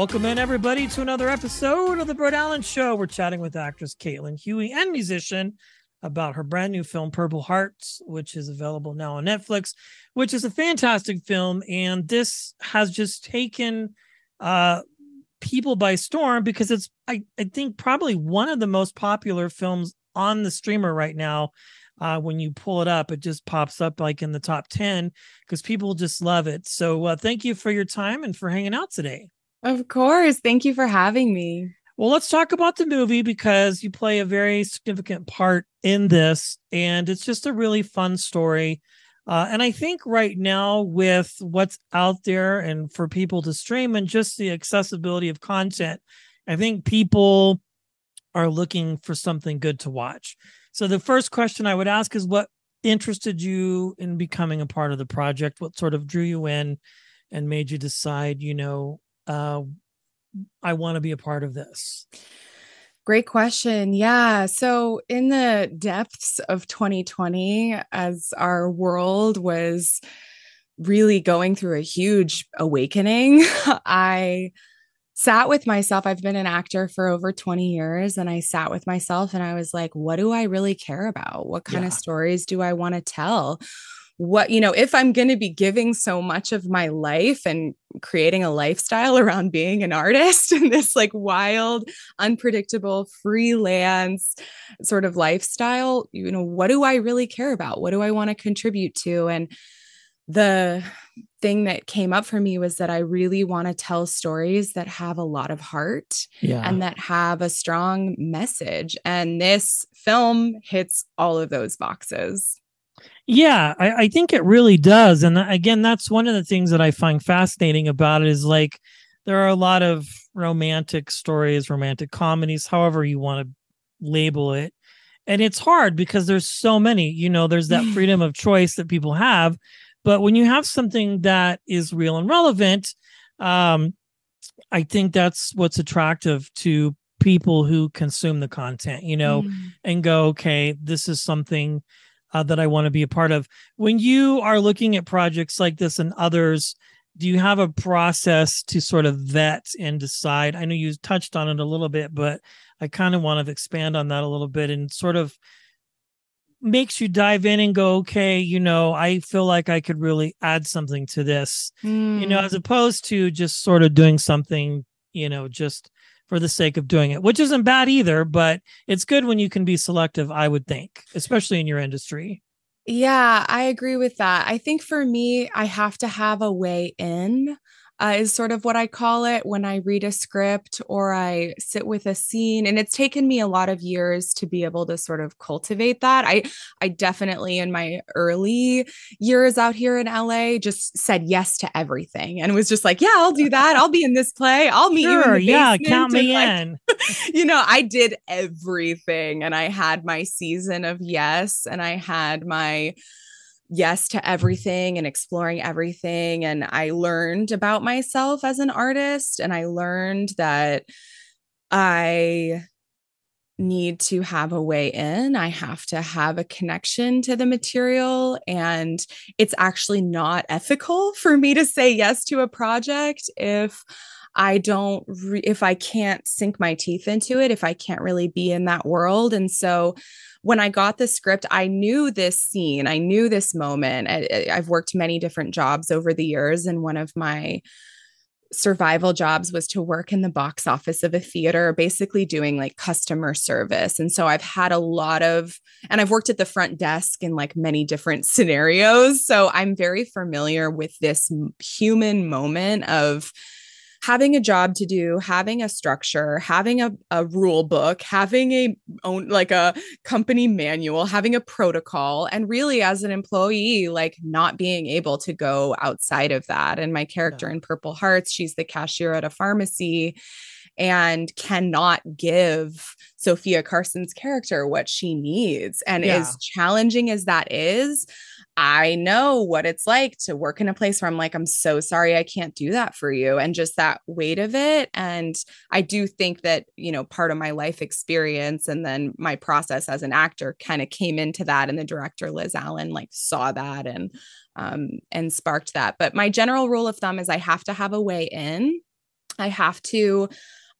Welcome in, everybody, to another episode of the Brett Allen Show. We're chatting with actress Kaitlin Huwe and musician about her brand new film, Purple Hearts, which is available now on Netflix, which is a fantastic film. And this has just taken uh, people by storm because it's, I, I think, probably one of the most popular films on the streamer right now. Uh, when you pull it up, it just pops up like in the top 10 because people just love it. So, uh, thank you for your time and for hanging out today. Of course. Thank you for having me. Well, let's talk about the movie because you play a very significant part in this, and it's just a really fun story. Uh, and I think right now, with what's out there and for people to stream and just the accessibility of content, I think people are looking for something good to watch. So, the first question I would ask is what interested you in becoming a part of the project? What sort of drew you in and made you decide, you know, uh, I want to be a part of this? Great question. Yeah. So, in the depths of 2020, as our world was really going through a huge awakening, I sat with myself. I've been an actor for over 20 years, and I sat with myself and I was like, what do I really care about? What kind Yeah. of stories do I want to tell? What, you know, if I'm going to be giving so much of my life and creating a lifestyle around being an artist in this like wild, unpredictable, freelance sort of lifestyle, you know, what do I really care about? What do I want to contribute to? And the thing that came up for me was that I really want to tell stories that have a lot of heart Yeah. and that have a strong message. And this film hits all of those boxes. Yeah, I, I think it really does. And again, that's one of the things that I find fascinating about it is like there are a lot of romantic stories, romantic comedies, however you want to label it. And it's hard because there's so many, you know, there's that freedom of choice that people have. But when you have something that is real and relevant, um, I think that's what's attractive to people who consume the content, you know, Mm. and go, okay, this is something uh, that I want to be a part of. When you are looking at projects like this and others, do you have a process to sort of vet and decide? I know you touched on it a little bit, but I kind of want to expand on that a little bit and sort of makes you dive in and go, okay, you know, I feel like I could really add something to this, you know, Mm. as opposed to just sort of doing something, you know, just for the sake of doing it, which isn't bad either, but it's good when you can be selective, I would think, especially in your industry. Yeah, I agree with that. I think for me, I have to have a way in uh, is sort of what I call it when I read a script or I sit with a scene. And it's taken me a lot of years to be able to sort of cultivate that. I, I definitely in my early years out here in LA just said yes to everything and was just like, yeah, I'll do that. I'll be in this play. I'll meet sure, you in the Yeah, count me in. you know, I did everything and I had my season of yes and I had my yes to everything and exploring everything. And I learned about myself as an artist. And I learned that I need to have a way in. I have to have a connection to the material. And it's actually not ethical for me to say yes to a project if I don't, re- if I can't sink my teeth into it, if I can't really be in that world. And so when I got the script, I knew this scene, I knew this moment. I, I've worked many different jobs over the years, and one of my survival jobs was to work in the box office of a theater, basically doing like customer service. And so I've had a lot of, and I've worked at the front desk in like many different scenarios. So I'm very familiar with this human moment of, having a job to do, having a structure, having a, a rule book, having a own like a company manual, having a protocol, and really as an employee, like not being able to go outside of that. And my character yeah. in Purple Hearts, she's the cashier at a pharmacy and cannot give Sofia Carson's character what she needs. And yeah. as challenging as that is, I know what it's like to work in a place where I'm like, I'm so sorry, I can't do that for you. And just that weight of it. And I do think that, you know, part of my life experience and then my process as an actor kind of came into that. And the director, Liz Allen, like saw that and, um, and sparked that. But my general rule of thumb is I have to have a way in. I have to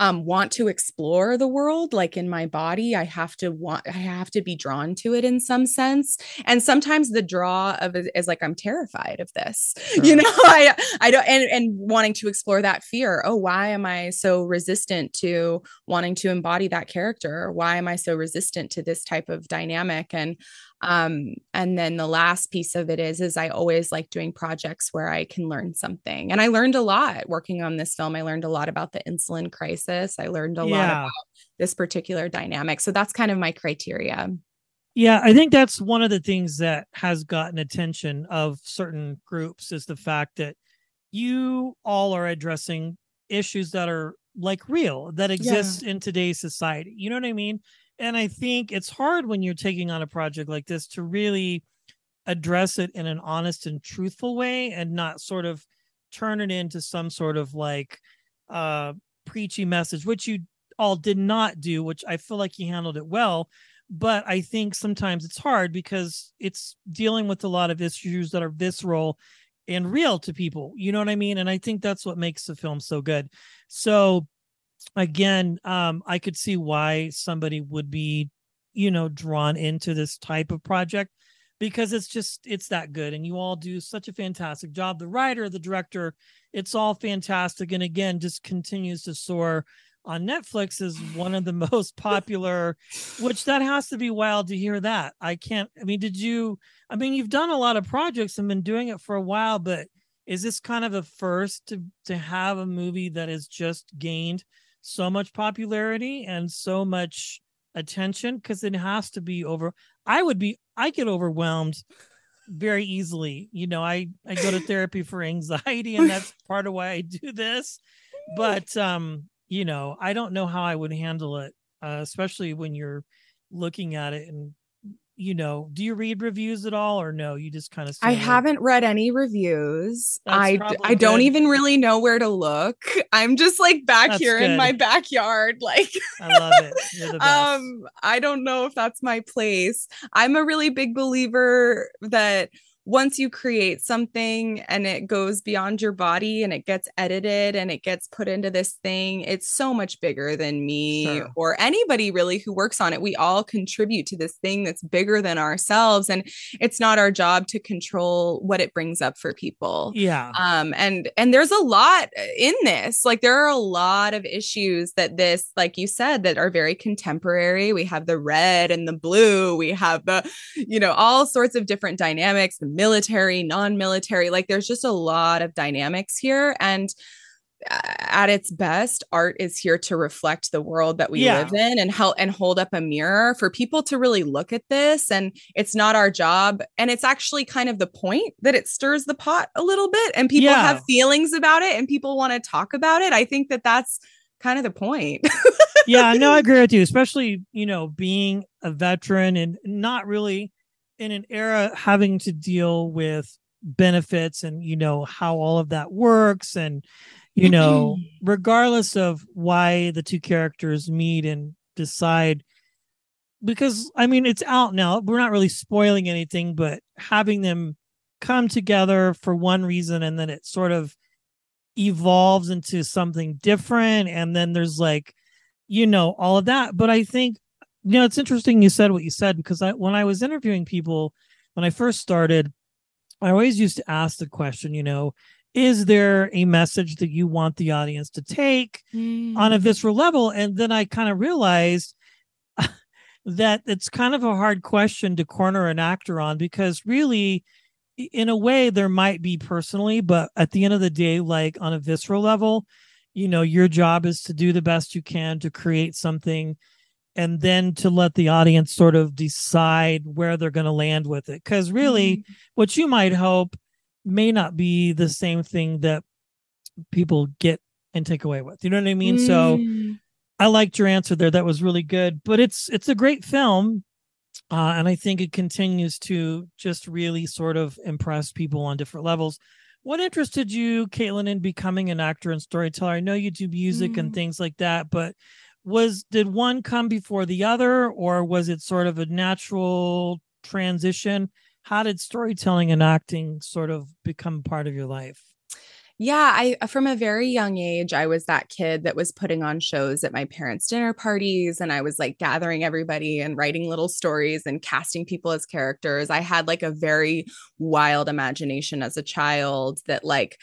um, want to explore the world like in my body i have to want i have to be drawn to it in some sense. And sometimes the draw of it is like i'm terrified of this. Sure. you know i i don't and and wanting to explore that fear. Oh why am i so resistant to wanting to embody that character? Why am i so resistant to this type of dynamic? And um, and then the last piece of it is is i always like doing projects where i can learn something. And i learned a lot working on this film. I learned a lot about the insulin crisis. I learned a yeah. lot about this particular dynamic. So that's kind of my criteria. Yeah i think that's one of the things that has gotten attention of certain groups is the fact that you all are addressing issues that are like real that exist yeah. in today's society. You know what i mean and I think it's hard when you're taking on a project like this to really address it in an honest and truthful way and not sort of turn it into some sort of like uh preachy message which you all did not do which I feel like you handled it well. But I think sometimes it's hard because it's dealing with a lot of issues that are visceral and real to people. You know what I mean? And I think that's what makes the film so good. So again, um, I could see why somebody would be, you know, drawn into this type of project because it's just it's that good. And you all do such a fantastic job. The writer the director it's all fantastic. And again just continues to soar on netflix is one of the most popular which that has to be wild to hear that. I can't i mean did you i mean you've done a lot of projects and been doing it for a while but is this kind of a first to to have a movie that has just gained so much popularity and so much attention because it has to be over i would be i get overwhelmed very easily. You know i i go to therapy for anxiety and that's part of why i do this. But um you know i don't know how i would handle it uh, especially when you're looking at it and you know, do you read reviews at all or no? You just kind of I haven't read any reviews. I I don't even really know where to look. I'm just like back that's here good. in my backyard like I love it. um I don't know if that's my place. I'm a really big believer that once you create something and it goes beyond your body and it gets edited and it gets put into this thing, it's so much bigger than me sure. or anybody really who works on it. We all contribute to this thing that's bigger than ourselves. And it's not our job to control what it brings up for people. Yeah. Um, and and there's a lot in this. Like there are a lot of issues that this, like you said, that are very contemporary. We have the red and the blue, we have the, you know, all sorts of different dynamics. The military, non military. Like there's just a lot of dynamics here. And uh, at its best, art is here to reflect the world that we yeah. live in and help and hold up a mirror for people to really look at this. And it's not our job. And it's actually kind of the point that it stirs the pot a little bit and people yeah. have feelings about it and people want to talk about it. I think that that's kind of the point. yeah, no, I agree with you, especially, you know, being a veteran and not really in an era having to deal with benefits and you know how all of that works and you mm-hmm. know regardless of why the two characters meet and decide because i mean it's out now. We're not really spoiling anything but having them come together for one reason and then it sort of evolves into something different and then there's like you know all of that. But i think you know, it's interesting you said what you said because I, when I was interviewing people when I first started, I always used to ask the question, you know, is there a message that you want the audience to take mm. on a mm. visceral level? And then I kind of realized that it's kind of a hard question to corner an actor on because really, in a way, there might be personally, but at the end of the day, like on a visceral level, you know, your job is to do the best you can to create something and then to let the audience sort of decide where they're going to land with it. Because really mm-hmm. what you might hope may not be the same thing that people get and take away with. You know what i mean? Mm. so i liked your answer there. That was really good. But it's it's a great film uh, and i think it continues to just really sort of impress people on different levels. What interested you kaitlin in becoming an actor and storyteller? I know you do music mm. and things like that but was did one come before the other or was it sort of a natural transition? How did storytelling and acting sort of become part of your life? Yeah i from a very young age i was that kid that was putting on shows at my parents dinner parties and i was like gathering everybody and writing little stories and casting people as characters. I had like a very wild imagination as a child that like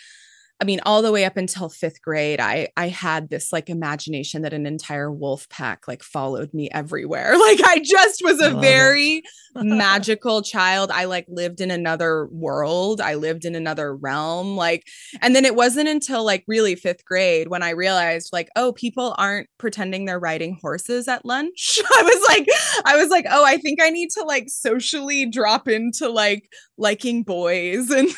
I mean, all the way up until fifth grade, I I had this like imagination that an entire wolf pack like followed me everywhere. Like I just was a very magical child. I like lived in another world. I lived in another realm. Like, and then it wasn't until like really fifth grade when I realized like, oh, people aren't pretending they're riding horses at lunch. I was like, I was like, oh, I think I need to like socially drop into like liking boys and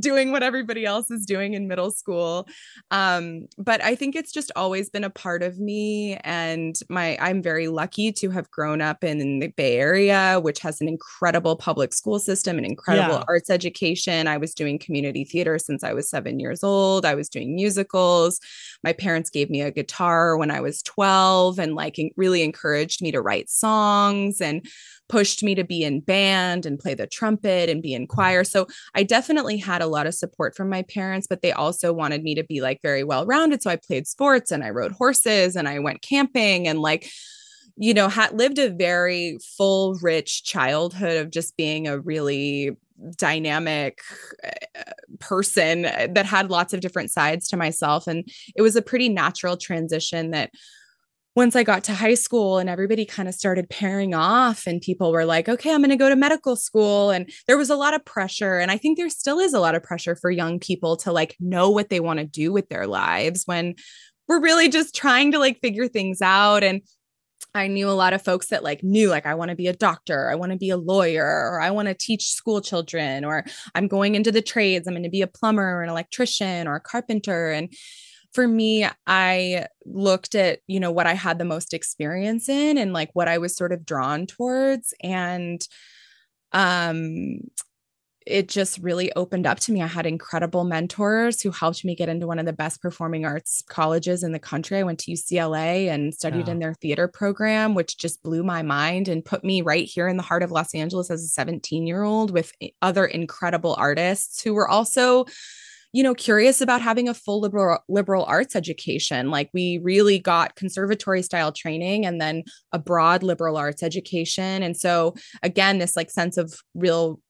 doing what everybody else is doing in middle school. Um, but I think it's just always been a part of me. And my I'm very lucky to have grown up in the Bay Area, which has an incredible public school system, an incredible yeah. arts education. I was doing community theater since I was seven years old. I was doing musicals. My parents gave me a guitar when I was 12 and like really encouraged me to write songs and pushed me to be in band and play the trumpet and be in choir. So I definitely had a lot of support from my parents, but they also wanted me to be like very well rounded. So I played sports and I rode horses and I went camping and like, you know, had lived a very full, rich childhood of just being a really dynamic uh, person that had lots of different sides to myself. And it was a pretty natural transition that once I got to high school and everybody kind of started pairing off, and people were like, okay, I'm going to go to medical school. And there was a lot of pressure. And I think there still is a lot of pressure for young people to like know what they want to do with their lives when we're really just trying to like figure things out. And I knew a lot of folks that like knew like I want to be a doctor, I want to be a lawyer, or I want to teach school children, or I'm going into the trades, I'm going to be a plumber or an electrician or a carpenter. And for me, I looked at, you know, what I had the most experience in and like what I was sort of drawn towards. And um it just really opened up to me. I had incredible mentors who helped me get into one of the best performing arts colleges in the country. I went to UCLA and studied yeah. in their theater program, which just blew my mind and put me right here in the heart of Los Angeles as a 17 year old with other incredible artists who were also you know curious about having a full liberal liberal arts education. Like we really got conservatory style training and then a broad liberal arts education. And so again this like sense of real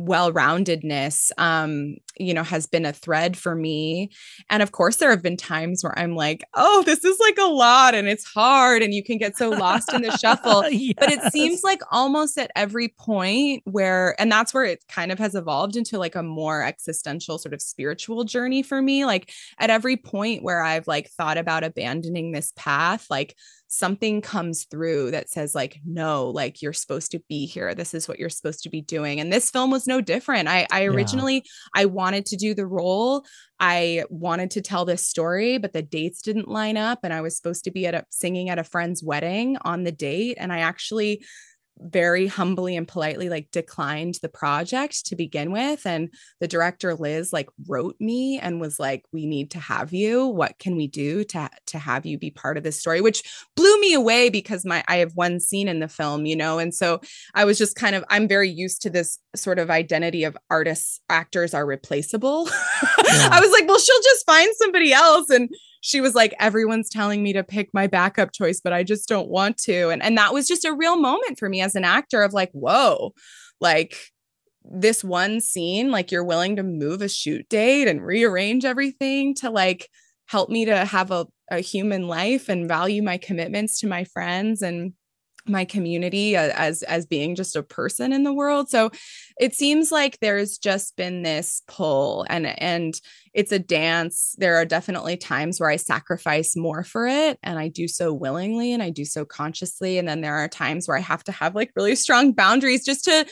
well-roundedness um you know has been a thread for me. And of course there have been times where i'm like oh this is like a lot and it's hard and you can get so lost in the shuffle. Yes. but it seems like almost at every point where and that's where it kind of has evolved into like a more existential sort of spiritual journey for me. Like at every point where i've like thought about abandoning this path like something comes through that says like no like you're supposed to be here. This is what you're supposed to be doing. And this film was no different. I i originally yeah. i wanted to do the role. I wanted to tell this story but the dates didn't line up and i was supposed to be at a singing at a friend's wedding on the date and i actually very humbly and politely like declined the project to begin with and the director Liz like wrote me and was like we need to have you. What can we do to to have you be part of this story? Which blew me away because my I have one scene in the film you know? And so I was just kind of I'm very used to this sort of identity of artists actors are replaceable. Yeah. I was like well she'll just find somebody else. And she was like, everyone's telling me to pick my backup choice, but I just don't want to. And, and that was just a real moment for me as an actor of like, whoa, like this one scene, like you're willing to move a shoot date and rearrange everything to like help me to have a, a human life and value my commitments to my friends and my community uh, as as being just a person in the world so it seems like there's just been this pull and and it's a dance. There are definitely times where i sacrifice more for it and i do so willingly and i do so consciously. And then there are times where i have to have like really strong boundaries just to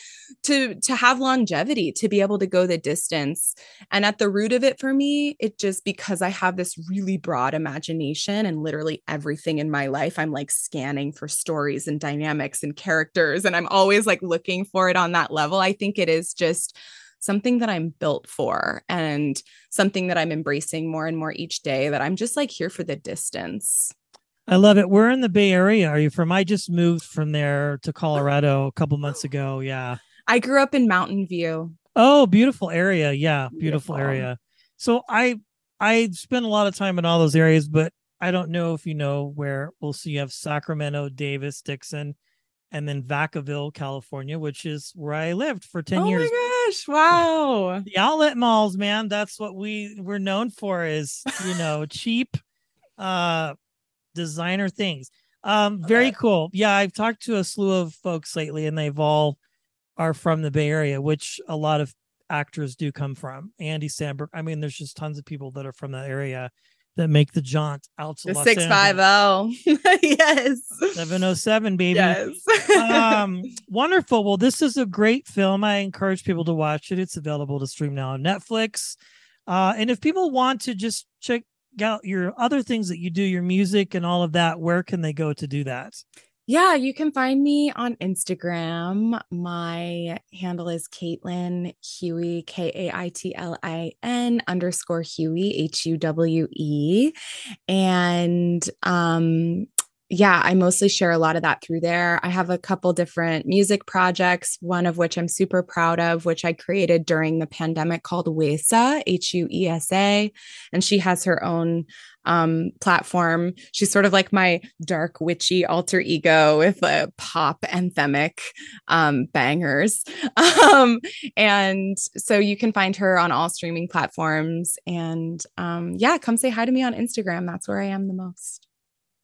to to have longevity to be able to go the distance. And at the root of it for me it just because i have this really broad imagination and literally everything in my life i'm like scanning for stories and dynamics and characters and i'm always like looking for it on that level i think it is just something that I'm built for and something that I'm embracing more and more each day that I'm just like here for the distance. I love it. We're in the Bay Area. Are you from? I just moved from there to Colorado a couple months ago. Yeah. I grew up in Mountain View. Oh, beautiful area. Yeah, beautiful, beautiful area. So I I spend a lot of time in all those areas, but I don't know if you know where we'll see you have Sacramento, Davis, Dixon, and then Vacaville, California, which is where I lived for 10 oh years. Oh my gosh, wow. The outlet malls, man, that's what we we're known for is, you know, cheap uh designer things. Um very cool. Yeah, I've talked to a slew of folks lately and they've all are from the Bay Area, which a lot of actors do come from. Andy Samberg. I mean, there's just tons of people that are from that area that make the jaunt out to the five zero. Yes, seven oh seven, baby. Yes. um, wonderful. Well, this is a great film. I encourage people to watch it. It's available to stream now on Netflix. Uh, and if people want to just check out your other things that you do, your music and all of that, where can they go to do that? Yeah, you can find me on Instagram. My handle is Kaitlin Huwe, K A I T L I N underscore Huwe, H U W E. And um, yeah, I mostly share a lot of that through there. I have a couple different music projects, one of which I'm super proud of, which I created during the pandemic called Huesa, H U E S A. And she has her own um, platform. She's sort of like my dark, witchy alter ego with a pop anthemic um, bangers. Um, and so you can find her on all streaming platforms. And um, yeah, come say hi to me on Instagram. That's where I am the most.